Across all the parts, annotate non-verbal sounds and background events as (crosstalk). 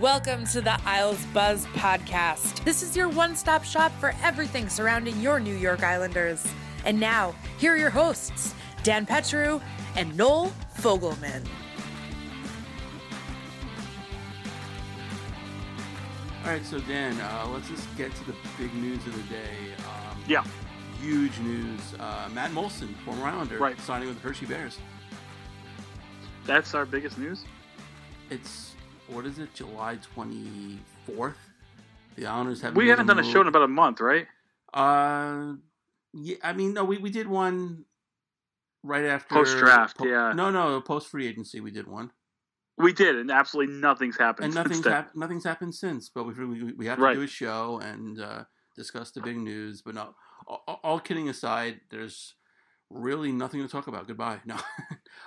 Welcome to the Isles Buzz podcast. This is your one stop shop for everything surrounding your New York Islanders. And now, here are your hosts, Dan Petru and Noel Fogelman. All right, so Dan, uh, let's just get to the big news of the day. Um, Yeah. Huge news. Uh, Matt Molson, former Islander, Right. signing with the Hershey Bears. That's our biggest news. It's, what is it, July 24th? The Islanders haven't We haven't done a show in about a month, right? Uh, yeah, I mean, no, we, we did one right after Post-draft, yeah. No, no, post free agency, we did one, We did, and absolutely nothing's happened. and since nothing's hap- nothing's happened since. But we we, we have to Right. do a show and uh, discuss the big news. But no, all, all kidding aside, there's really nothing to talk about. Goodbye. (laughs) No,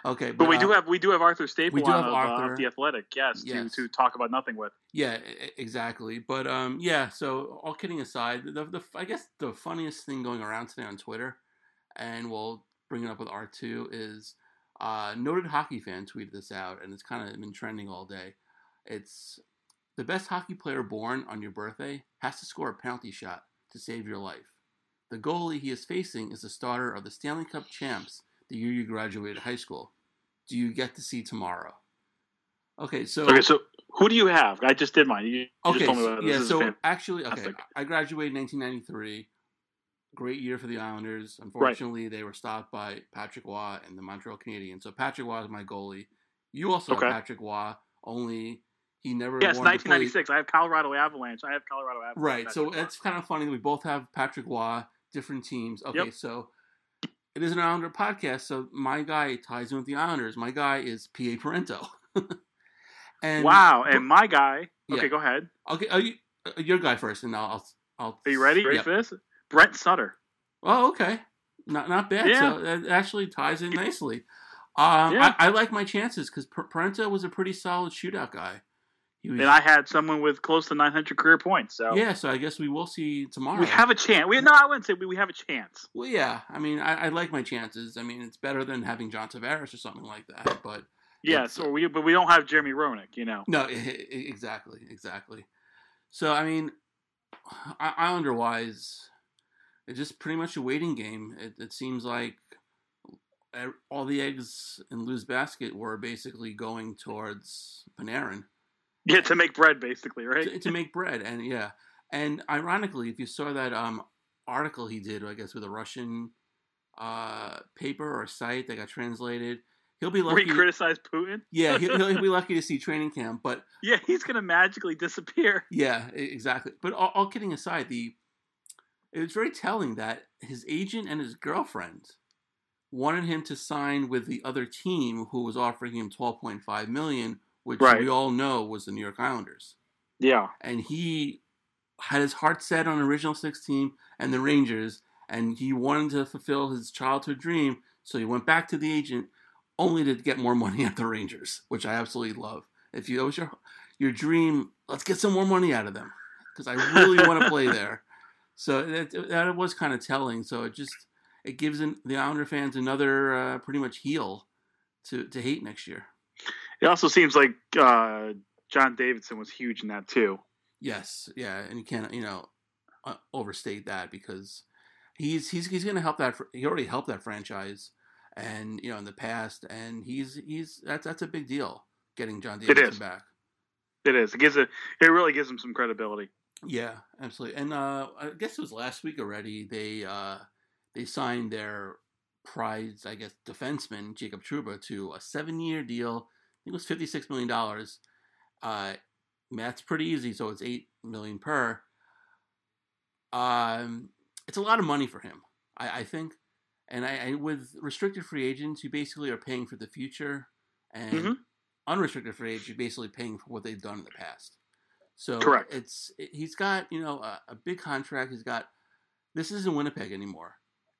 okay, But we uh, do have we do have Arthur Staple we do on have of, uh, Arthur. of the Athletic, yes, Yes. to to talk about nothing with. Yeah, exactly. But um, yeah. So all kidding aside, the, the I guess the funniest thing going around today on Twitter, and we'll bring it up with R two is uh, noted hockey fan tweeted this out, and it's kind of been trending all day. It's the best hockey player born on your birthday has to score a penalty shot to save your life. The goalie he is facing is the starter of the Stanley Cup champs the year you graduated high school. Do you get to see tomorrow? Okay, so Okay, so who do you have? I just did mine. You, Okay, just told me about yeah. this. So actually, okay, fantastic. I graduated in 1993. Great year for the Islanders. Unfortunately, they were stopped by Patrick Roy and the Montreal Canadiens. So Patrick Roy is my goalie. You also Okay. have Patrick Roy, only he never. yes, wanted to play- 1996. I have Colorado Avalanche. I have Colorado Avalanche. Right. So Roy. it's kind of funny that we both have Patrick Roy, different teams. Okay, Yep. so it is an Islander podcast. So my guy ties in with the Islanders. My guy is P.A. Parenteau. (laughs) and wow, and my guy. Okay, Yeah. go ahead. Okay, are you, uh, your guy first, and I'll. I'll, Are you ready? Ready Yep. for this? Brent Sutter. Oh, okay. Not not bad. Yeah. So it actually ties in nicely. Um, Yeah. I, I like my chances because Parenteau was a pretty solid shootout guy. Was, And I had someone with close to 900 career points. So yeah, so I guess we will see tomorrow. we have a chance. We no, I wouldn't say we, we have a chance. Well, yeah. I mean, I, I like my chances. I mean, it's better than having John Tavares or something like that. But Yes, or we but we don't have Jeremy Roenick. You know. no, (laughs) exactly, exactly. So I mean, Islander wise, it's just pretty much a waiting game. It, it seems like all the eggs in Lou's basket were basically going towards Panarin. Yeah, to make bread, basically, right? to, to make bread and yeah and ironically if you saw that um article he did i guess with a russian uh, paper or site that got translated. He'll be Where lucky. he criticized Putin. yeah, he'll, he'll, he'll be (laughs) lucky to see training camp. But yeah, he's gonna magically disappear. yeah, exactly. But all, all kidding aside, the it was very telling that his agent and his girlfriend wanted him to sign with the other team, who was offering him twelve point five million, which Right. we all know was the New York Islanders. Yeah, and he had his heart set on original six team and the Rangers, and he wanted to fulfill his childhood dream. So he went back to the agent, only to get more money (laughs) at the Rangers, which I absolutely love. If you that was your your dream, let's get some more money out of them because I really want to (laughs) play there. So that, that was kind of telling. So it just it gives the Islander fans another uh, pretty much heel to to hate next year. It also seems like uh, John Davidson was huge in that too. Yes, yeah, and you can't you know uh, overstate that because he's he's he's going to help that. He already helped that franchise, and you know in the past, and he's he's that's that's a big deal getting John Davidson is. back. It is. It gives it. It really gives him some credibility. Yeah, absolutely. And uh, I guess it was last week already. They uh, they signed their prize, I guess, defenseman Jacob Trouba to a seven-year deal. I think it was fifty-six million dollars. Uh, math's pretty easy, so it's 8 million per. Um, it's a lot of money for him, I, I think. And I, I with restricted free agents, you basically are paying for the future, and Mhm. unrestricted free agents, you're basically paying for what they've done in the past. So Correct. It's it, he's got you know a, a big contract. He's got this isn't Winnipeg anymore.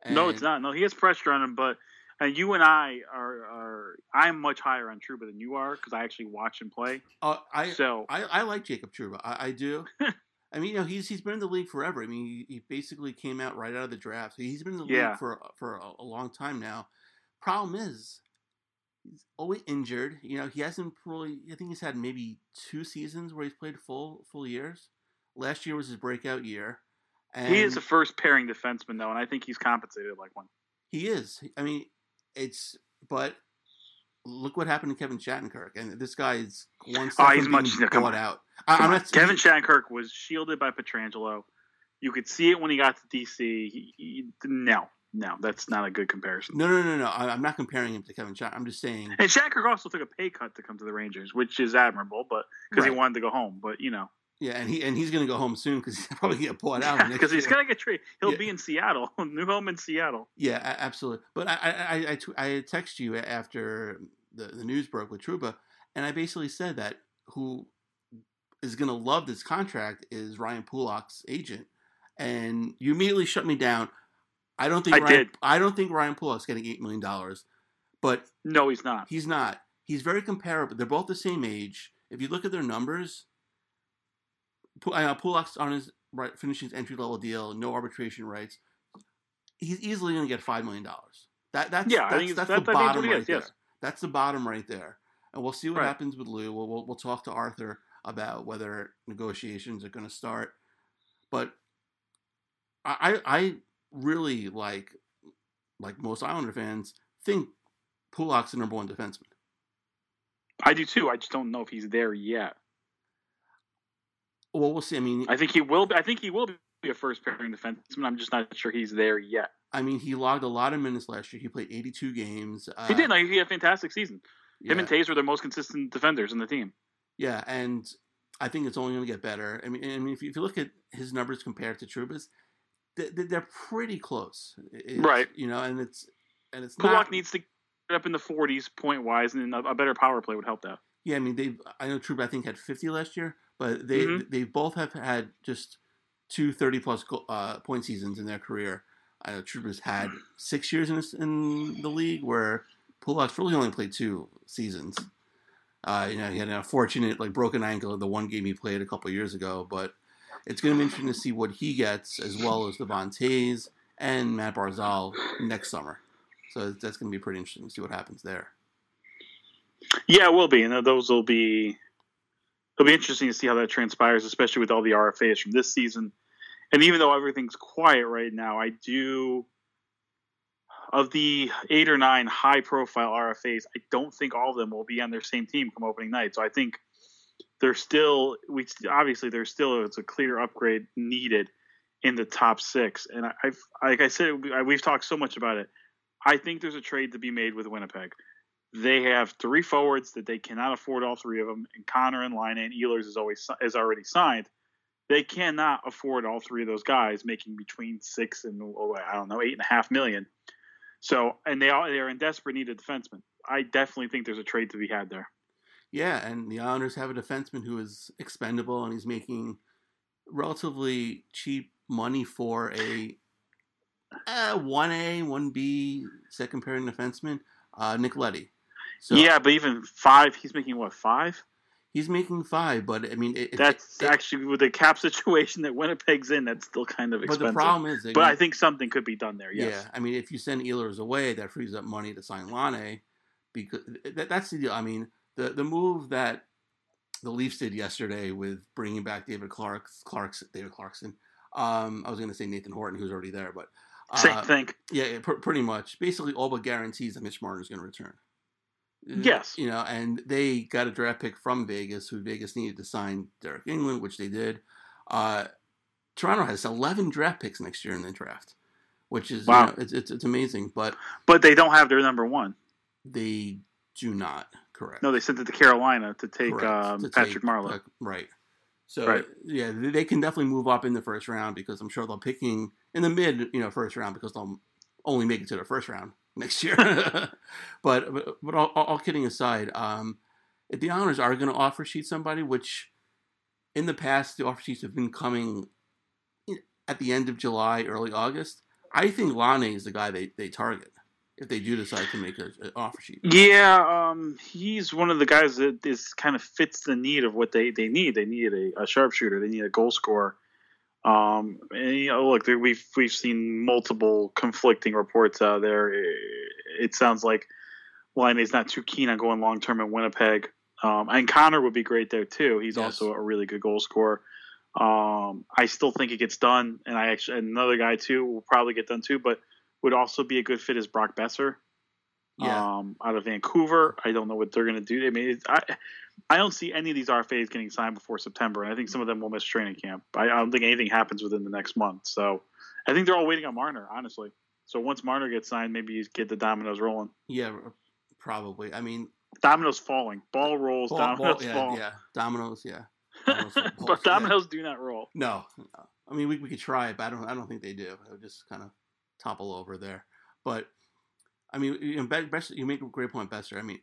no, it's not. No, he has pressure on him, but and you and I are are I'm much higher on Trouba than you are because I actually watch him play. Uh, I So I, I like Jacob Trouba. I, I do. (laughs) I mean, you know, he's he's been in the league forever. I mean, he, he basically came out right out of the draft. He's been in the Yeah. league for for a, a long time now. Problem is, he's always injured. You know, he hasn't really. I think he's had maybe two seasons where he's played full full years. Last year was his breakout year. And he is a first pairing defenseman though, and I think he's compensated like one. He is. I mean, it's but look what happened to Kevin Shattenkirk, and this guy is one step Oh, he's much- bought out. I, I'm not (laughs) Kevin Shattenkirk was shielded by Pietrangelo. You could see it when he got to DC. He, he, no, no, that's not a good comparison. No, no, no, no. I, I'm not comparing him to Kevin Shattenkirk. I'm just saying. And Shattenkirk also took a pay cut to come to the Rangers, which is admirable, but because he wanted to go home. But you know, Yeah, and he and he's going to go home soon because he's (laughs) probably going to get bought out. because he's gonna get traded. He'll Yeah. be in Seattle, (laughs) new home in Seattle. Yeah, absolutely. But I I I, I, text you after the, the news broke with Trouba, and I basically said that who is going to love this contract is Ryan Pulock's agent, and you immediately shut me down. I don't think I Ryan, did. I don't think Ryan Pulock's getting eight million dollars, but No, he's not. he's not. He's very comparable. They're both the same age. If you look at their numbers, uh, Pulock's on his right finishing his entry level deal, no arbitration rights. He's easily going to get five million dollars. That that's Yeah, I that's, that's the that- I think it's bottom right is, there. yes. That's the bottom right there, and we'll see what Right. happens with Lou. We'll, we'll we'll talk to Arthur about whether negotiations are going to start. But I I I really like like most Islander fans think Pulock's the number one defenseman. I do too. I just don't know if he's there yet. Well, we'll see. I mean, I think he will. Be, I think he will be a first pairing defenseman. I'm just not sure he's there yet. I mean, he logged a lot of minutes last year. He played 82 games. Uh, he did. Like, he had a fantastic season. Him and Toews were the most consistent defenders in the team. Yeah, and I think it's only going to get better. I mean, I mean, if you, if you look at his numbers compared to Trouba's, they, they- they're pretty close. It's- Right. You know, and it's and it's Pulock not. needs to get up in the 40s point wise, and a, a better power play would help that. Yeah, I mean, they. I know Trouba. I think had 50 last year, but they Mhm. they both have had just two 30 plus uh, point seasons in their career. Know Trouba's had six years in this, in the league, where Pulock's really only played two seasons. Uh, you know, he had an unfortunate like broken ankle in the one game he played a couple years ago, but it's going to be interesting to see what he gets as well as Devon Toews and Matt Barzal next summer. So that's going to be pretty interesting to see what happens there. Yeah, it will be, and those will be. It'll be interesting to see how that transpires, especially with all the RFAs from this season. And even though everything's quiet right now, I do. Of the eight or nine high-profile RFAs, I don't think all of them will be on their same team come opening night. So I think there's still we obviously there's still it's a clear upgrade needed in the top six. And I, I've like I said, we've talked so much about it. I think there's a trade to be made with Winnipeg. They have three forwards that they cannot afford all three of them, and Connor and Laine and Ehlers is always is already signed. They cannot afford all three of those guys, making between six and oh, I don't know eight and a half million. So, and they all they're in desperate need of defensemen. I definitely think there's a trade to be had there. Yeah, and the Islanders have a defenseman who is expendable, and he's making relatively cheap money for a one A, one B second pairing defenseman, uh, Nick Leddy. So, yeah, but even five, he's making what five? He's making five, but I mean, it, that's it, actually with the cap (laughs) situation that Winnipeg's in. That's still kind of expensive. But the problem is, but I think something could be done there. Yes. Yeah, I mean, if you send Ehlers away, that frees up money to sign Laine, because that, that's the deal. I mean, the the move that the Leafs did yesterday with bringing back David Clark, Clarkson, David Clarkson. Um, I was going to say Nathan Horton, who's already there, but uh, same thing. Yeah, pr- pretty much. Basically, all but guarantees that Mitch Marner is going to return. Yes, you know, and they got a draft pick from Vegas, who Vegas needed to sign Deryk Engelland, which they did. Uh, Toronto has 11 draft picks next year in the draft, which is wow. You know, it's, it's it's amazing. But but they don't have their number one. They do not. Correct. No, they sent it to Carolina to take um, to Patrick take, Marleau. Uh, right. So right. yeah, they can definitely move up in the first round because I'm sure they'll picking in the mid, you know, first round because they'll only make it to the first round next year. (laughs) but but, but all, all, kidding aside, um, the Islanders are going to offer sheet somebody, which in the past the offer sheets have been coming at the end of July, early August, I think Laine is the guy they, they target if they do decide to make an offer sheet. Yeah, um, he's one of the guys that is kind of fits the need of what they, they need. They need a, a sharpshooter. They need a goal scorer. Um, and you know, look, there, we've we've seen multiple conflicting reports out there. It, it sounds like is not too keen on going long term in Winnipeg. Um, and Connor would be great there too. He's yes. also a really good goal scorer. Um, I still think it gets done, and I actually another guy too will probably get done too. But would also be a good fit is Brock Boeser. Yeah. Um, out of Vancouver, I don't know what they're going to do. I mean, I I don't see any of these RFAs getting signed before September, and I think some of them will miss training camp. I, I don't think anything happens within the next month. So I think they're all waiting on Marner, honestly. So once Marner gets signed, maybe you get the dominoes rolling. Yeah, probably. I mean, dominoes falling, ball rolls, ball, dominoes ball, yeah, fall. Yeah, dominoes. Yeah, (laughs) dominoes but dominoes yeah. do not roll. No, I mean we, we could try it, but I don't. I don't think they do. It would just kind of topple over there. But I mean, you, know, you make a great point, Boeser. I mean,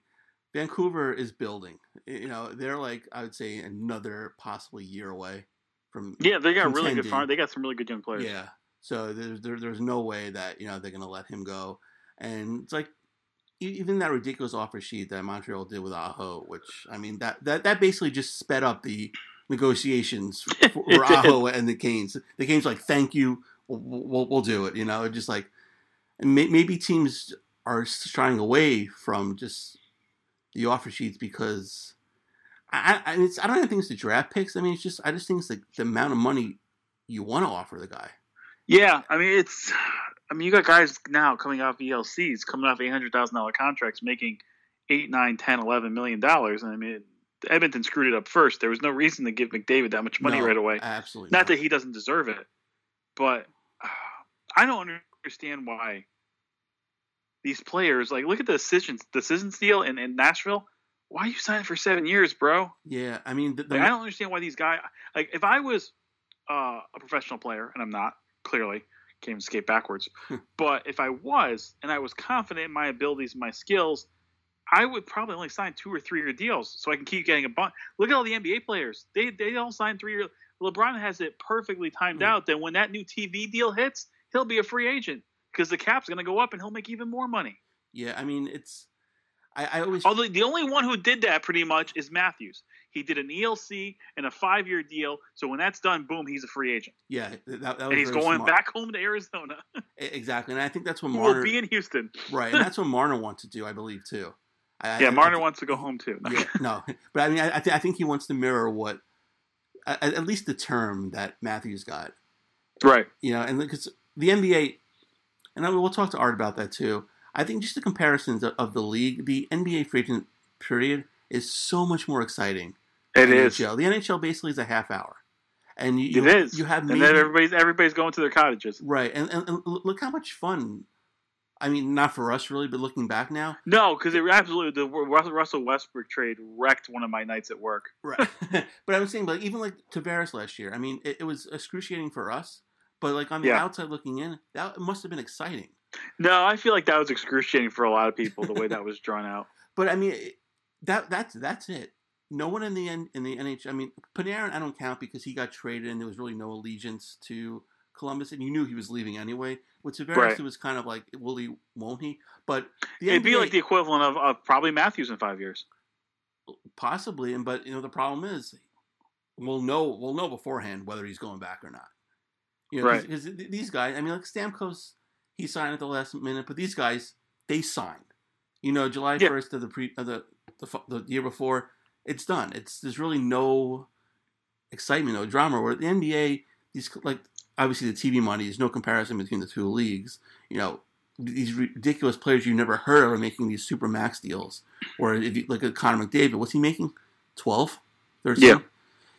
Vancouver is building. You know, they're like I would say another possibly year away from. Yeah, they got contending. really good farm. They got some really good young players. Yeah, so there's there, there's no way that you know they're going to let him go. And it's like even that ridiculous offer sheet that Montreal did with Aho, which I mean that that that basically just sped up the negotiations (laughs) for, for Aho and the Canes. The Canes like, thank you, we'll, we'll, we'll do it. You know, just like and may, maybe teams are shying away from just the offer sheets because I, I, it's, I don't even think it's the draft picks. I mean, it's just I just think it's the, the amount of money you want to offer the guy. Yeah, I mean it's. I mean, you got guys now coming off ELCs, coming off eight hundred thousand dollar contracts, making eight, nine, ten, eleven million dollars. And I mean, Edmonton screwed it up first. There was no reason to give McDavid that much money no, right away. Absolutely, not, not, that he doesn't deserve it, but uh, I don't understand why these players like look at the decisions decisions deal in, in Nashville. Why are you signing for seven years, bro? Yeah, I mean, the, the, like, I don't understand why these guys like if I was uh, a professional player and I'm not clearly can't even skate backwards, but if I was and I was confident in my abilities and my skills. I would probably only sign two or three year deals so I can keep getting a bunch. Look at all the NBA players; they they don't sign three year. LeBron has it perfectly timed mm. out Then when that new TV deal hits, he'll be a free agent because the cap's going to go up and he'll make even more money. Yeah, I mean it's. I, I always. Although the only one who did that pretty much is Matthews. He did an ELC and a five-year deal. So when that's done, boom, he's a free agent. Yeah, that, that and he's going smart. back home to Arizona. (laughs) exactly, and I think that's what Marner will be in Houston. right, and that's what Marner wants to do, I believe too. I, yeah, I, Marner I, wants to go home too. yeah, no, (laughs) but I mean, I, th- I think he wants to mirror what, at, at least the term that Matthews got. Right. You know, and because the NBA and we'll talk to Art about that too. I think just the comparisons of, of the league, the NBA free agent period is so much more exciting. It is. NHL. The NHL basically is a half hour, and you, it is. You have maybe, and then everybody's everybody's going to their cottages. Right, and, and, and look how much fun I mean, not for us really, but looking back now, No, because it absolutely the Russell Westbrook trade wrecked one of my nights at work. right? (laughs) but I was saying, but even like Tavares last year, I mean, it, it was excruciating for us, but like on the Yeah. outside looking in, that must have been exciting. No, I feel like that was excruciating for a lot of people the way that was drawn out. (laughs) But I mean, that that's that's it. No one in the N- in the NH. I mean, Panarin, I don't count because he got traded and there was really no allegiance to Columbus, and you knew he was leaving anyway. With Tavares, Right. it was kind of like, will he, won't he? But the It'd be like the equivalent of, of probably Matthews in five years. possibly, and but you know the problem is, we'll know we'll know beforehand whether he's going back or not. You know, Right. because these guys, I mean, like Stamkos, he signed at the last minute, but these guys, they signed. You know, July Yeah. first of the pre of the, the the year before, it's done. It's there's really no excitement, no drama. Where the NBA, these like obviously the TV money is no comparison between the two leagues. You know, these ridiculous players you never heard of are making these super max deals. Or if you look at Connor McDavid, what's he making? 12? 13? Yeah.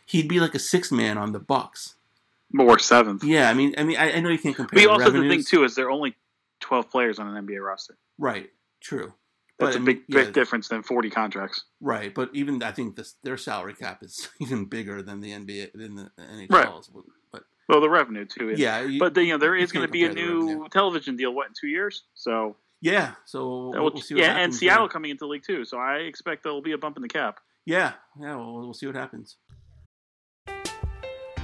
He'd be like a six man on the Bucks. More seventh. Yeah, I mean, I mean, I, I know you can't compare. But you also the thing revenues. too is there are only twelve players on an NBA roster. right? True. That's But, a I big mean, yeah, big difference than forty contracts. Right, but even I think this their salary cap is (laughs) even bigger than the NBA than the NHL's. Right. But Well, the revenue too. Yeah, you- but then, you know there you is going to be a new television deal. What in two years? So yeah, so we'll, that will- we'll see what yeah, and Seattle there. coming into the league too. So I expect there will be a bump in the cap. Yeah, yeah, we'll, we'll see what happens.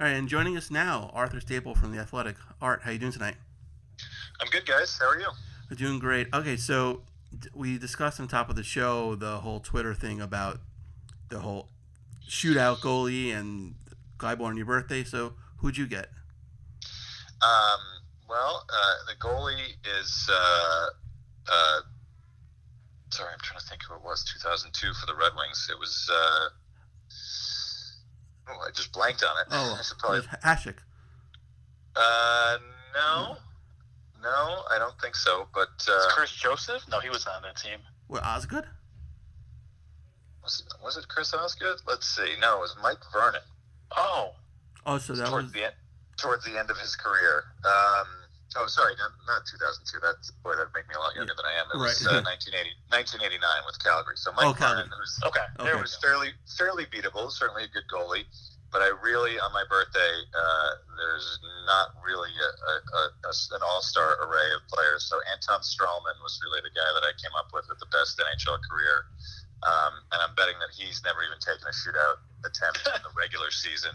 All right, and joining us now, Arthur Staple from the Athletic. Art, how you doing tonight? I'm good, guys. How are you? We're doing great. Okay, so we discussed on top of the show the whole Twitter thing about the whole shootout goalie and guy born on your birthday. So who'd you get? Um, well, uh, the goalie is. Uh, uh, sorry, I'm trying to think who it was. 2002 for the Red Wings. It was. Uh, oh, I just blanked on it. Oh, I should probably. it was Hasek. Uh, no, no, I don't think so. But uh, Chris Joseph? No, he was on that team. What, Osgood? was it, was it Chris Osgood? Let's see. No, it was Mike Vernon. Oh, Oh, so that towards was the end, towards the end of his career. Um, oh, sorry, not, not 2002. That's boy, that'd make me a lot younger than I am. It was Right. uh, (laughs) 1980, 1989 with Calgary. So Mike Oh, Calgary. Vernon, who's okay. there was fairly fairly beatable. Certainly a good goalie. But I really, on my birthday, uh, there's not really a, a, a, an all-star array of players. So Anton Stralman was really the guy that I came up with with the best NHL career, um, and I'm betting that he's never even taken a shootout attempt in the (laughs) regular season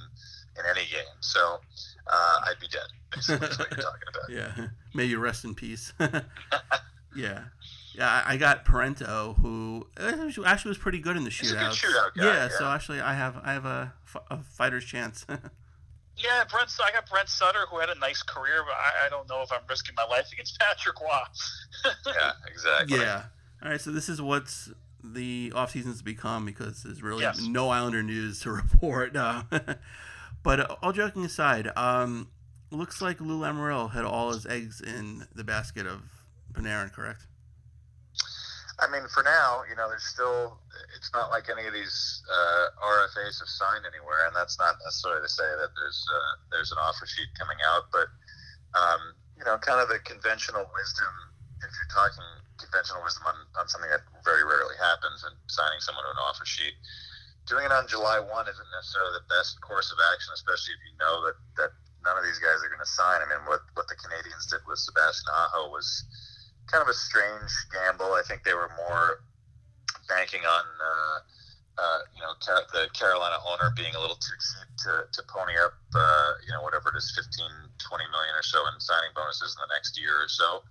in any game. So uh, I'd be dead. (laughs) Basically, is what you're talking about. Yeah, may you rest in peace. (laughs) (laughs) yeah, yeah. I I got Parenteau, who uh, actually was pretty good in the shootout. shootout guy, Yeah, so actually, I have I have a, f- a fighter's chance. Yeah, Brent. I got Brent Sutter, who had a nice career, but I, I don't know if I'm risking my life against Patrick Roy. Yeah, exactly. yeah. All right, so this is what's the off season's become because there's really Yes. no Islander news to report. Uh, but uh, all joking aside, um, looks like Lou Lamoriello had all his eggs in the basket of Panarin, correct? I mean, for now, you know, there's still. It's not like any of these uh, RFAs have signed anywhere, and that's not necessarily to say that there's uh, there's an offer sheet coming out, but um, you know, kind of the conventional wisdom. If you're talking conventional wisdom on, on something that very rarely happens, and signing someone to an offer sheet, doing it on July one isn't necessarily the best course of action, especially if you know that that none of these guys are going to sign. I mean, what what the Canadiens did with Sebastian Aho was kind of a strange gamble. I think they were more banking on uh, uh, you know Car- the Carolina owner being a little too cheap to, to pony up uh, you know whatever it is 15 20 million or so in signing bonuses in the next year or so.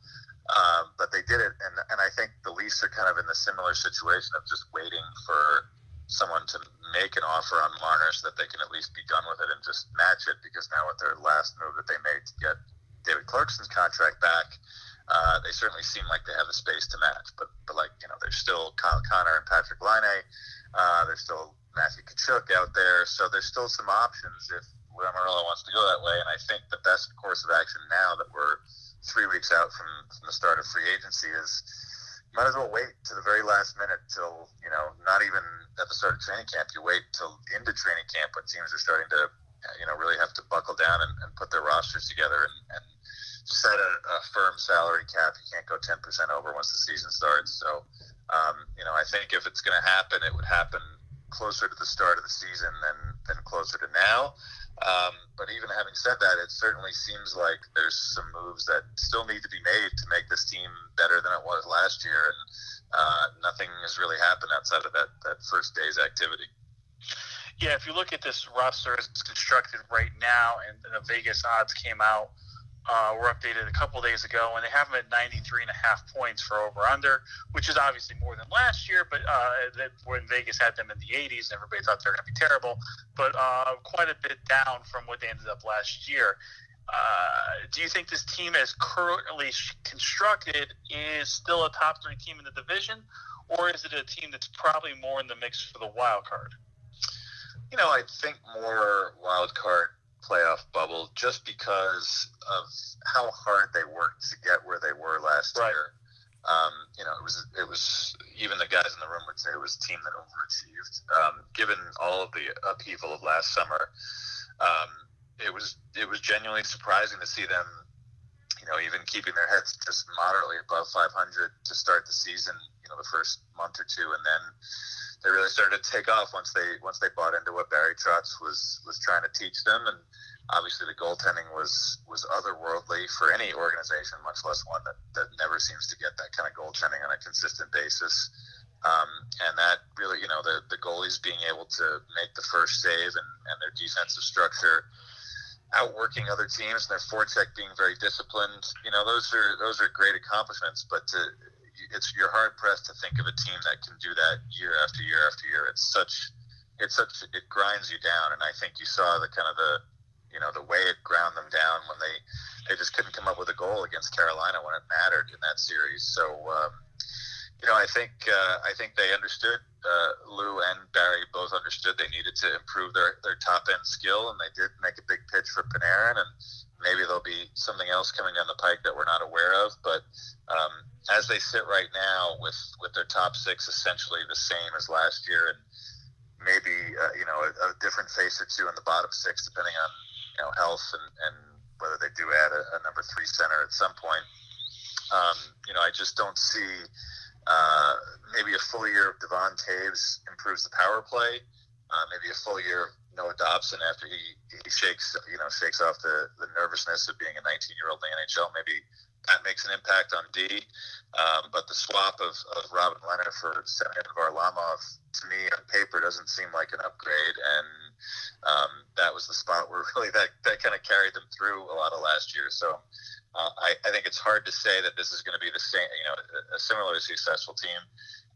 Um, but they did it, and and I think the Leafs are kind of in the similar situation of just waiting for someone to make an offer on Marner so that they can at least be done with it and just match it because now with their last move that they made to get David Clarkson's contract back, Uh, they certainly seem like they have the space to match, but but like you know, there's still Kyle Connor and Patrick Laine. Uh, there's still Matthew Tkachuk out there, so there's still some options if Lamoriello wants to go that way. And I think the best course of action now that we're three weeks out from, from the start of free agency is might as well wait to the very last minute till you know not even at the start of training camp. You wait till into training camp when teams are starting to you know really have to buckle down and, and put their rosters together and, and set a, a, firm salary cap. You can't go 10% over once the season starts. So, um, you know, I think if it's going to happen, it would happen closer to the start of the season than, than closer to now. Um, but even having said that, it certainly seems like there's some moves that still need to be made to make this team better than it was last year. And uh, nothing has really happened outside of that, that first day's activity. Yeah, if you look at this roster as it's constructed right now, and the Vegas odds came out uh, were updated a couple days ago, and they have them at 93 and a half points for over under, which is obviously more than last year. But uh, when Vegas had them in the 80s, everybody thought they were going to be terrible, but uh, quite a bit down from what they ended up last year. Uh, do you think this team, as currently constructed, is still a top three team in the division, or is it a team that's probably more in the mix for the wild card? You know, I think more wild card playoff bubble just because of how hard they worked to get where they were last right. year. Um, you know, it was it was even the guys in the room would say it was a team that overachieved. Um, given all of the upheaval of last summer, um, it was it was genuinely surprising to see them, you know, even keeping their heads just moderately above 500 to start the season. You know, the first month or two, and then they really started to take off once they once they bought into what Barry Trotz was was trying to teach them, and obviously the goaltending was was otherworldly for any organization, much less one that, that never seems to get that kind of goaltending on a consistent basis. Um, and that really, you know, the the goalies being able to make the first save and, and their defensive structure outworking other teams and their forecheck being very disciplined. You know, those are those are great accomplishments. But to it's you're hard pressed to think of a team that can do that year after year after year. It's such it's such it grinds you down, and I think you saw the kind of the you know the way it ground them down when they they just couldn't come up with a goal against Carolina when it mattered in that series. So um, you know I think uh, I think they understood uh, Lou and Barry both understood they needed to improve their their top end skill, and they did make a big pitch for Panarin and. Maybe there'll be something else coming down the pike that we're not aware of, but um, as they sit right now with with their top six essentially the same as last year and maybe uh, you know a, a, different face or two in the bottom six depending on you know health and, and whether they do add a, a number three center at some point um, you know I just don't see uh, maybe a full year of Devon Toews improves the power play uh, maybe a full year of Noah Dobson after he, he shakes you know shakes off the, the nervousness of being a 19 year old in the NHL maybe that makes an impact on D. Um, but the swap of, of Robin Lehner for Semyon Varlamov, to me, on paper, doesn't seem like an upgrade. And um, that was the spot where (laughs) really that, that kind of carried them through a lot of last year. So uh, I, I think it's hard to say that this is going to be the same, you know, a, a similarly successful team.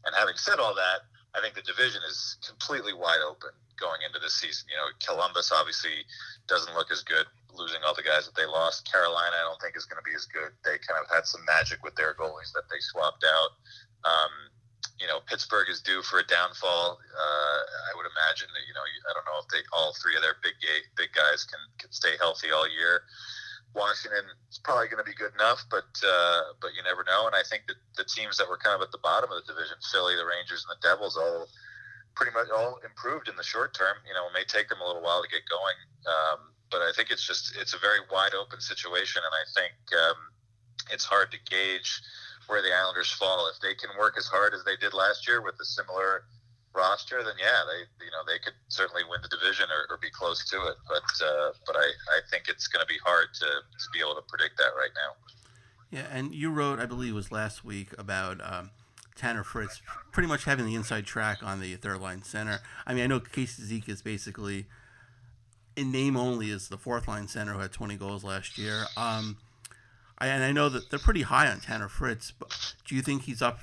And having said all that, I think the division is completely wide open going into this season. You know, Columbus obviously doesn't look as good losing all the guys that they lost. Carolina, I don't think is going to be as good. They kind of had some magic with their goalies that they swapped out. Um, you know, Pittsburgh is due for a downfall. Uh, I would imagine that you know, I don't know if they all three of their big big guys can can stay healthy all year. Washington is probably going to be good enough, but uh, but you never know. And I think that the teams that were kind of at the bottom of the division, Philly, the Rangers, and the Devils, all pretty much all improved in the short term. You know, it may take them a little while to get going. Um, but I think it's just it's a very wide open situation, and I think um, it's hard to gauge where the Islanders fall. If they can work as hard as they did last year with a similar roster, then yeah, they you know they could certainly win the division or, or be close to it. But uh, but I, I think it's going to be hard to, to be able to predict that right now. Yeah, and you wrote, I believe, it was last week about. Um, Tanner Fritz pretty much having the inside track on the third line center. I mean, I know Casey Zeke is basically in name only is the fourth line center who had 20 goals last year. Um, I, and I know that they're pretty high on Tanner Fritz, but do you think he's up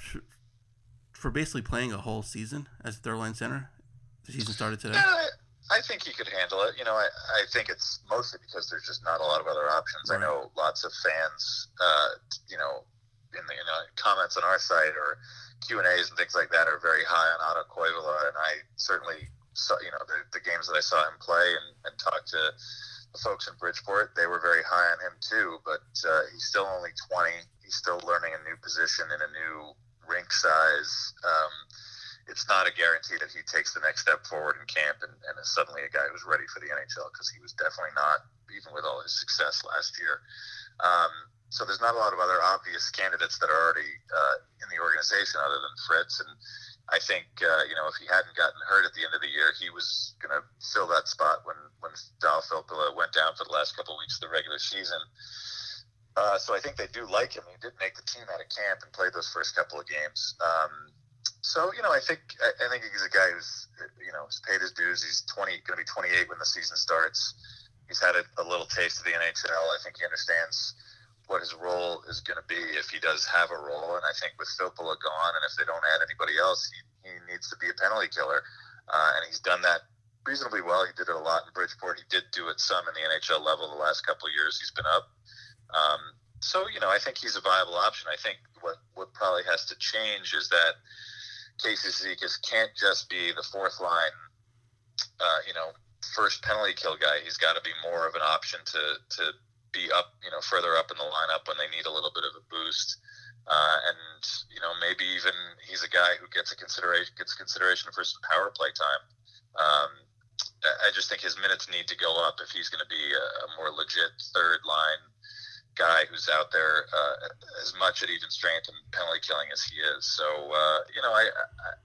for basically playing a whole season as third line center? The season started today. Yeah, I think he could handle it. You know, I, I think it's mostly because there's just not a lot of other options. Right. I know lots of fans, uh, you know, in the you know, comments on our site or Q and A's and things like that are very high on Otto Koivula, and I certainly saw you know the, the games that I saw him play and, and talk to the folks in Bridgeport, they were very high on him too. But uh, he's still only 20. He's still learning a new position in a new rink size. Um, it's not a guarantee that he takes the next step forward in camp and, and is suddenly a guy who's ready for the NHL because he was definitely not, even with all his success last year. Um, so there's not a lot of other obvious candidates that are already uh, in the organization other than Fritz. And I think uh, you know if he hadn't gotten hurt at the end of the year, he was going to fill that spot when when Staal Filppula went down for the last couple of weeks of the regular season. Uh, so I think they do like him. He did make the team out of camp and played those first couple of games. Um, so you know, I think I, I think he's a guy who's you know has paid his dues. He's twenty, going to be twenty eight when the season starts. He's had a, a little taste of the NHL. I think he understands what his role is going to be if he does have a role. And I think with Filppula gone, and if they don't add anybody else, he, he needs to be a penalty killer. Uh, and he's done that reasonably well. He did it a lot in Bridgeport. He did do it some in the NHL level the last couple of years he's been up. Um, so you know, I think he's a viable option. I think what what probably has to change is that Casey Cizikas can't just be the fourth line, uh, you know, first penalty kill guy. He's got to be more of an option to to be up, you know, further up in the lineup when they need a little bit of a boost. Uh, and you know, maybe even he's a guy who gets a consideration gets consideration for some power play time. Um, I just think his minutes need to go up if he's going to be a, a more legit third line guy who's out there uh, as much at even strength and penalty killing as he is. So uh, you know, I,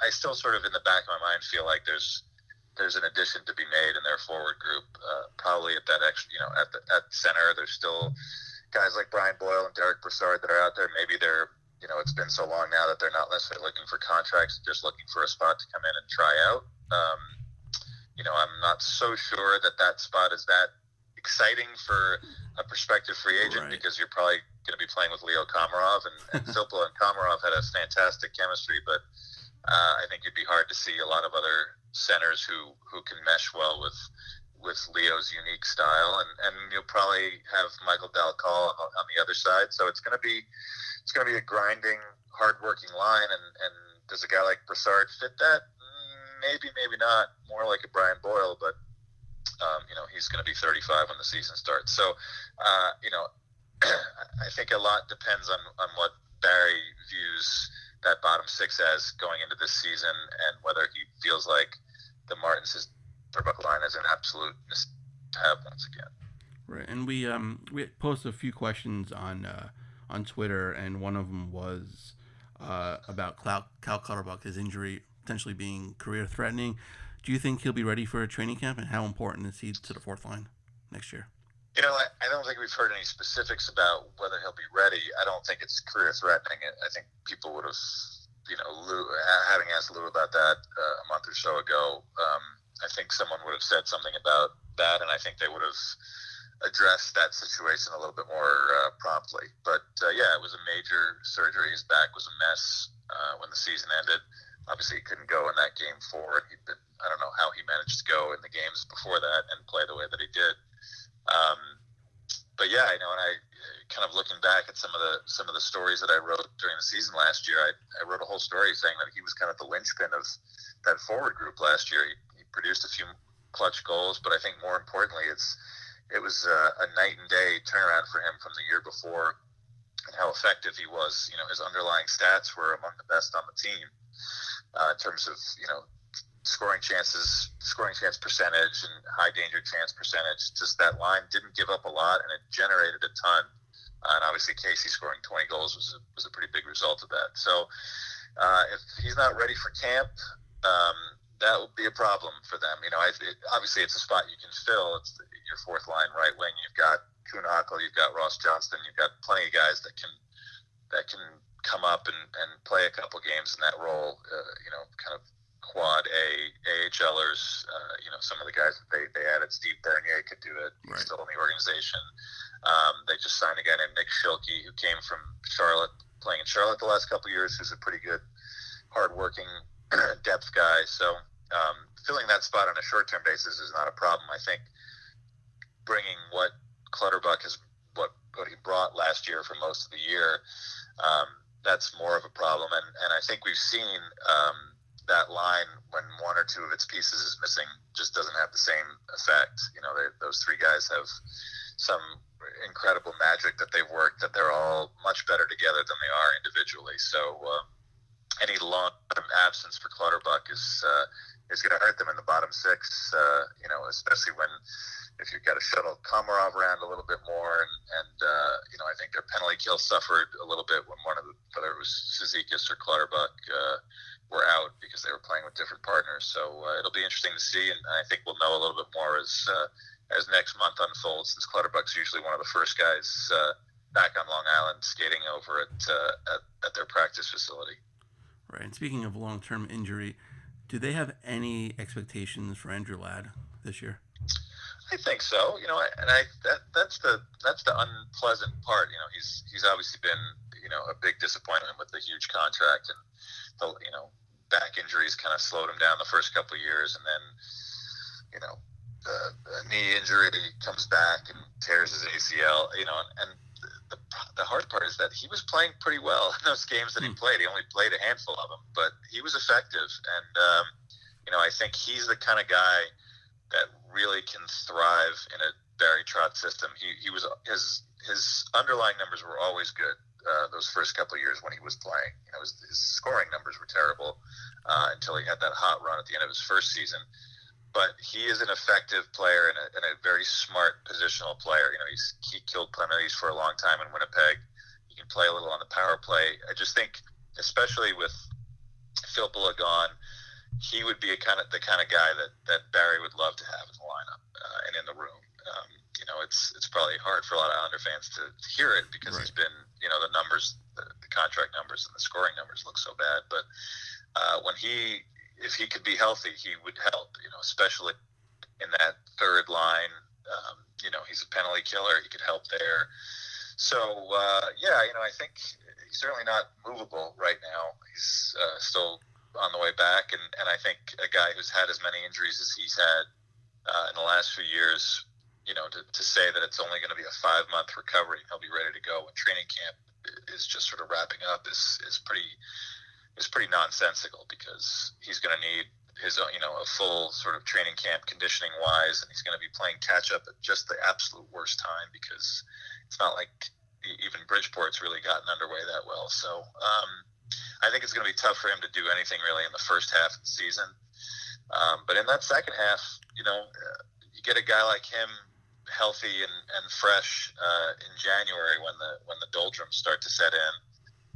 I still sort of in the back of my mind feel like there's there's an addition to be made in their forward group. Uh, probably at that extra, you know, at the at center, there's still guys like Brian Boyle and Derick Brassard that are out there. Maybe they're you know it's been so long now that they're not necessarily looking for contracts, just looking for a spot to come in and try out. Um, you know, I'm not so sure that that spot is that exciting for a prospective free agent right. because you're probably going to be playing with Leo Komarov and, and (laughs) and Komarov had a fantastic chemistry, but uh, I think it'd be hard to see a lot of other centers who who can mesh well with with Leo's unique style, and and you'll probably have Michael Dal Colle on, on the other side. So it's going to be it's going to be a grinding, hardworking line, and and does a guy like Brassard fit that? Mm, maybe, maybe not. More like a Brian Boyle, but um, you know, he's going to be 35 when the season starts. So, uh, you know, (clears throat) I think a lot depends on, on what Barry views that bottom six as going into this season and whether he feels like the Martins' Buck line is an absolute have once again. Right, and we um we posted a few questions on uh, on Twitter, and one of them was uh, about Cal, Cal Clutterbuck, his injury potentially being career threatening. Do you think he'll be ready for a training camp, and how important is he to the fourth line next year? You know, I, don't think we've heard any specifics about whether he'll be ready. I don't think it's career threatening. I think people would have, you know, Lou, having asked Lou about that uh, a month or so ago, um, I think someone would have said something about that, and I think they would have addressed that situation a little bit more uh, promptly. But uh, yeah, it was a major surgery. His back was a mess uh, when the season ended obviously he couldn't go in that game four, and he'd been I don't know how he managed to go in the games before that and play the way that he did. Um, but yeah, I know, and I kind of looking back at some of the some of the stories that I wrote during the season last year, I, I wrote a whole story saying that he was kind of the linchpin of that forward group last year. He, he produced a few clutch goals, but I think more importantly, it's it was a, a night and day turnaround for him from the year before, and how effective he was. You know, his underlying stats were among the best on the team uh, in terms of you know scoring chances, scoring chance percentage, and high danger chance percentage. Just that line didn't give up a lot, and it generated a ton. Uh, and obviously, Casey scoring 20 goals was a, was a pretty big result of that. So, uh, if he's not ready for camp, um, that would be a problem for them. You know, it, obviously, it's a spot you can fill. It's the, your fourth line right wing. You've got Kuhnhackl, you've got Ross Johnston, you've got plenty of guys that can that can come up and, and play a couple games in that role, uh, you know, kind of quad A AHLers. Uh, you know, some of the guys that they, they added, Steve Bernier could do it. He's right. still in the organization. Um, they just signed a guy named Nick Schilkey who came from Charlotte, playing in Charlotte the last couple years, who's a pretty good, hardworking (clears throat) depth guy. So um, filling that spot on a short term basis is not a problem. I think bringing what Clutterbuck has what what he brought last year for most of the year um, that's more of a problem. And and I think we've seen um, that line when one or two of its pieces is missing just doesn't have the same effect. You know, those three guys have some incredible magic that they've worked that they're all much better together than they are individually. So uh, any long absence for Clutterbuck is uh, is going to hurt them in the bottom six. Uh, you know, especially when if you've got to shuttle Komarov around a little bit more, and and uh, you know, I think their penalty kill suffered a little bit when one of the whether it was Cizikas or Clutterbuck uh, were out because they were playing with different partners. So uh, it'll be interesting to see, and I think we'll know a little bit more as uh, as next month unfolds. Since Clutterbuck's usually one of the first guys uh, back on Long Island skating over at, uh, at at their practice facility. Right. And speaking of long term injury, do they have any expectations for Andrew Ladd this year? I think so. You know, and I that that's the that's the unpleasant part. You know, he's he's obviously been you know a big disappointment with the huge contract and the you know back injuries kind of slowed him down the first couple of years, and then you know the, the knee injury comes back and tears his ACL. You know, and, and the, the hard part is that he was playing pretty well in those games that he hmm. played. He only played a handful of them, but he was effective. And, um, you know, I think he's the kind of guy that really can thrive in a Barry Trotz system. He, he was, his, his underlying numbers were always good. Uh, those first couple years when he was playing, you know, his, his scoring numbers were terrible uh, until he had that hot run at the end of his first season but he is an effective player and a, and a very smart positional player. You know, he's he killed penalties for a long time in Winnipeg. He can play a little on the power play. I just think, especially with Filppula gone, he would be a kind of the kind of guy that, that Barry would love to have in the lineup uh, and in the room. Um, you know, it's it's probably hard for a lot of Islander fans to, to hear it because right. he's been, you know, the numbers, the, the contract numbers and the scoring numbers look so bad. But uh, when he if he could be healthy, he would help. You know, especially in that third line. Um, you know, he's a penalty killer. He could help there. So uh, yeah, you know, I think he's certainly not movable right now. He's uh, still on the way back, and, and I think a guy who's had as many injuries as he's had uh, in the last few years, you know, to, to say that it's only going to be a five month recovery, he'll be ready to go when training camp is just sort of wrapping up is is pretty is pretty nonsensical because he's going to need his own, you know a full sort of training camp conditioning wise, and he's going to be playing catch up at just the absolute worst time because it's not like even Bridgeport's really gotten underway that well. So um, I think it's going to be tough for him to do anything really in the first half of the season. Um, but in that second half, you know, uh, you get a guy like him healthy and, and fresh uh, in January when the when the doldrums start to set in.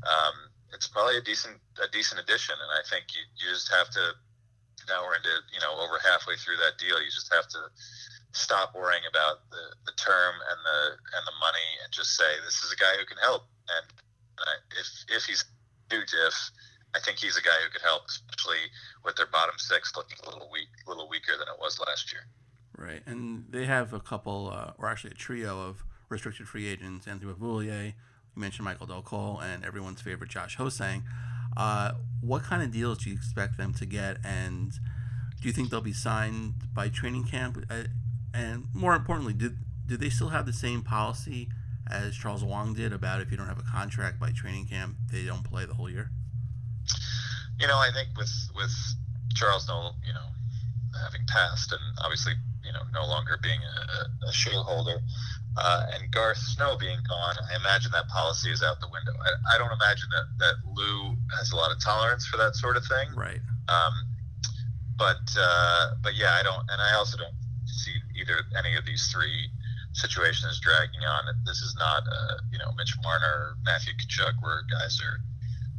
Um, it's probably a decent a decent addition, and I think you, you just have to. Now we're into you know over halfway through that deal. You just have to stop worrying about the, the term and the and the money, and just say this is a guy who can help. And uh, if if he's huge, if I think he's a guy who could help, especially with their bottom six looking a little weak, a little weaker than it was last year. Right, and they have a couple, uh, or actually a trio of restricted free agents: Anthony Beauvillier, you mentioned Michael Dal Colle and everyone's favorite Josh Ho-Sang. Uh, what kind of deals do you expect them to get, and do you think they'll be signed by training camp? Uh, and more importantly, do do they still have the same policy as Charles Wang did about if you don't have a contract by training camp, they don't play the whole year? You know, I think with with Charles, no, you know, having passed, and obviously, you know, no longer being a, a shareholder, uh, and Garth Snow being gone, I imagine that policy is out the window. I, I, don't imagine that, that Lou has a lot of tolerance for that sort of thing. Right. Um, but uh, but yeah, I don't, and I also don't see either any of these three situations dragging on. This is not, uh, you know, Mitch Marner or Matthew Tkachuk where guys are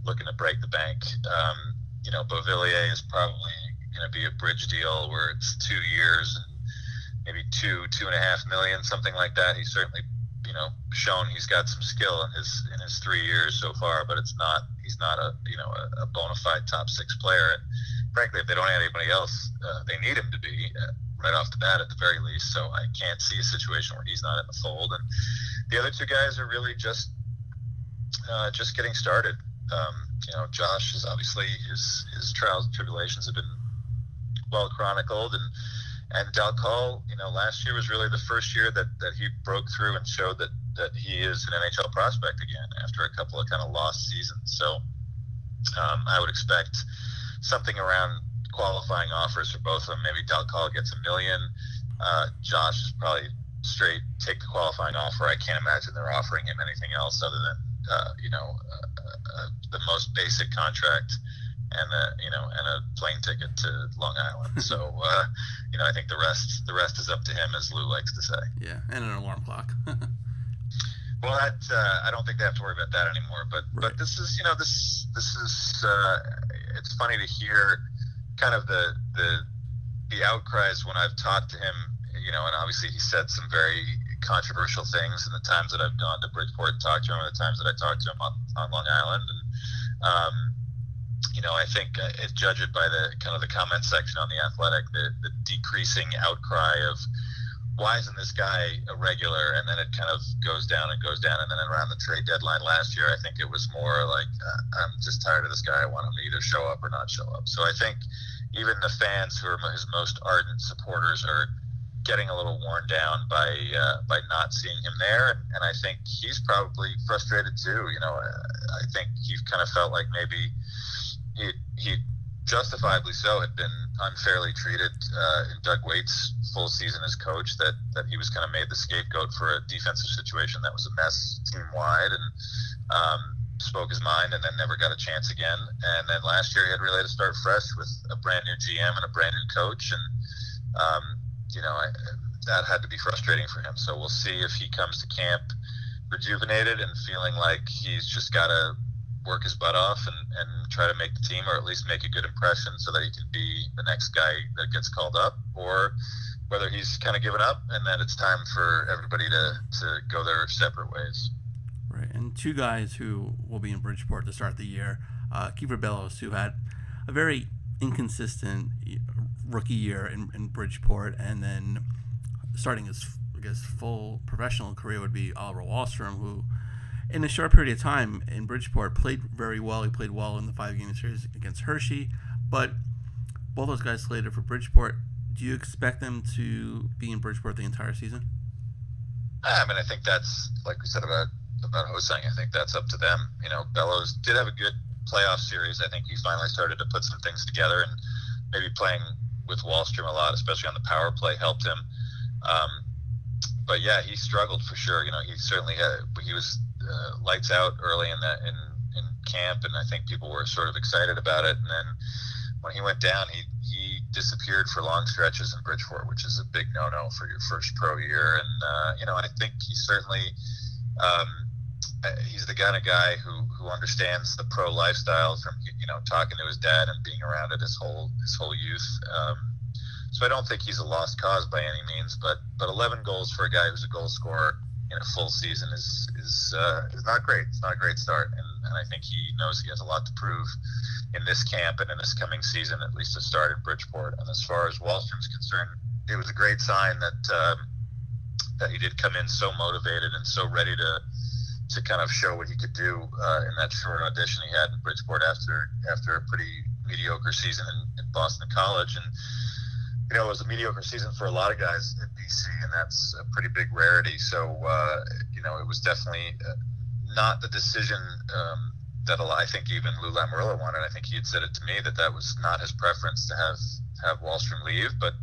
looking to break the bank. Um, you know, Beauvillier is probably going to be a bridge deal where it's two years and maybe two, two and a half million, something like that. He's certainly, you know, shown he's got some skill in his in his three years so far, but it's not he's not a you know a, a bona fide top six player. And frankly, if they don't have anybody else, uh, they need him to be uh, right off the bat at the very least. So I can't see a situation where he's not in the fold. And the other two guys are really just uh, just getting started. Um, you know, Josh is obviously his his trials and tribulations have been well chronicled and and Dal Colle, you know, last year was really the first year that, that he broke through and showed that that he is an NHL prospect again after a couple of kind of lost seasons. So um, I would expect something around qualifying offers for both of them. Maybe Dal Colle gets a million. Uh, Josh is probably straight take the qualifying offer. I can't imagine they're offering him anything else other than uh, you know uh, uh, the most basic contract and a you know and a plane ticket to Long Island. (laughs) so uh, you know I think the rest the rest is up to him, as Lou likes to say. Yeah, and an alarm clock. (laughs) well, that uh, I don't think they have to worry about that anymore. But right. but this is you know this this is uh, it's funny to hear kind of the the the outcries when I've talked to him. You know, and obviously he said some very controversial things in the times that I've gone to Bridgeport and talked to him, and the times that I talked to him on, on Long Island. And um, you know, I think uh, judge it by the kind of the comment section on the Athletic, the, the decreasing outcry of why isn't this guy a regular? And then it kind of goes down and goes down. And then around the trade deadline last year, I think it was more like uh, I'm just tired of this guy. I want him to either show up or not show up. So I think even the fans who are his most ardent supporters are getting a little worn down by uh, by not seeing him there, and, and I think he's probably frustrated too. You know, I think he kind of felt like maybe he he justifiably so had been unfairly treated uh, in Doug Weight's full season as coach. That that he was kind of made the scapegoat for a defensive situation that was a mess team wide, and um, spoke his mind, and then never got a chance again. And then last year he had really to start fresh with a brand new GM and a brand new coach, and um, you know I, that had to be frustrating for him. So we'll see if he comes to camp rejuvenated and feeling like he's just got to work his butt off and, and try to make the team or at least make a good impression so that he can be the next guy that gets called up or whether he's kind of given up and that it's time for everybody to, to go their separate ways. Right. And two guys who will be in Bridgeport to start the year uh, Kieffer Bellows, who had a very inconsistent rookie year in, in Bridgeport and then starting his I guess full professional career would be Oliver Wahlstrom, who in a short period of time in Bridgeport played very well. He played well in the five game series against Hershey, but both those guys slated for Bridgeport. Do you expect them to be in Bridgeport the entire season? I mean, I think that's like we said about about Ho-Sang. I think that's up to them. You know, Bellows did have a good playoff series. I think he finally started to put some things together, and maybe playing with Wahlstrom a lot, especially on the power play, helped him. Um, but yeah, he struggled for sure. You know, he certainly had. He was uh, lights out early in that in, in camp, and I think people were sort of excited about it. And then when he went down, he he disappeared for long stretches in Bridgeport, which is a big no-no for your first pro year. And uh, you know, I think he certainly um, uh, he's the kind of guy who who understands the pro lifestyle from you know talking to his dad and being around it his whole his whole youth. Um, so I don't think he's a lost cause by any means, but but 11 goals for a guy who's a goal scorer in a full season is is uh, is not great. It's not a great start, and, and I think he knows he has a lot to prove in this camp and in this coming season, at least to start in Bridgeport. And as far as Wahlstrom's concerned, it was a great sign that um, that he did come in so motivated and so ready to to kind of show what he could do uh, in that short audition he had in Bridgeport after after a pretty mediocre season in, in Boston College and you know, it was a mediocre season for a lot of guys at BC, and that's a pretty big rarity. So, uh, you know, it was definitely uh, not the decision um, that I think even Lou Lamoriello wanted. I think he had said it to me that that was not his preference to have have Wahlstrom leave, but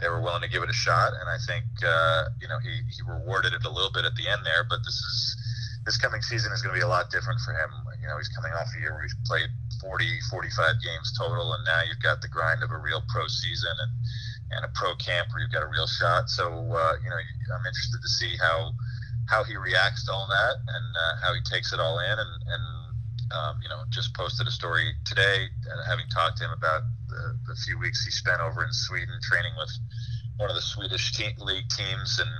they were willing to give it a shot, and I think uh, you know he he rewarded it a little bit at the end there. But this is this coming season is going to be a lot different for him. You know, he's coming off a year where he's played 40, 45 games total, and now you've got the grind of a real pro season and and a pro camp where you've got a real shot. So uh, you know, I'm interested to see how how he reacts to all that and uh, how he takes it all in. And, and um, you know, just posted a story today, uh, having talked to him about the, the few weeks he spent over in Sweden training with one of the Swedish te- league teams and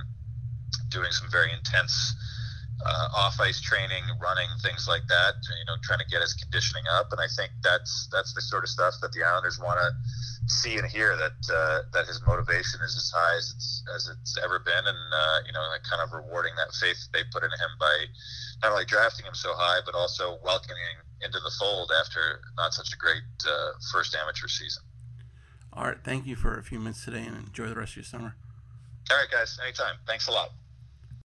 doing some very intense uh, off ice training, running, things like that. You know, trying to get his conditioning up, and I think that's that's the sort of stuff that the Islanders want to see and hear. That uh, that his motivation is as high as it's as it's ever been, and uh, you know, kind of rewarding that faith they put in him by not only drafting him so high, but also welcoming into the fold after not such a great uh, first amateur season. All right, thank you for a few minutes today, and enjoy the rest of your summer. All right, guys, anytime. Thanks a lot.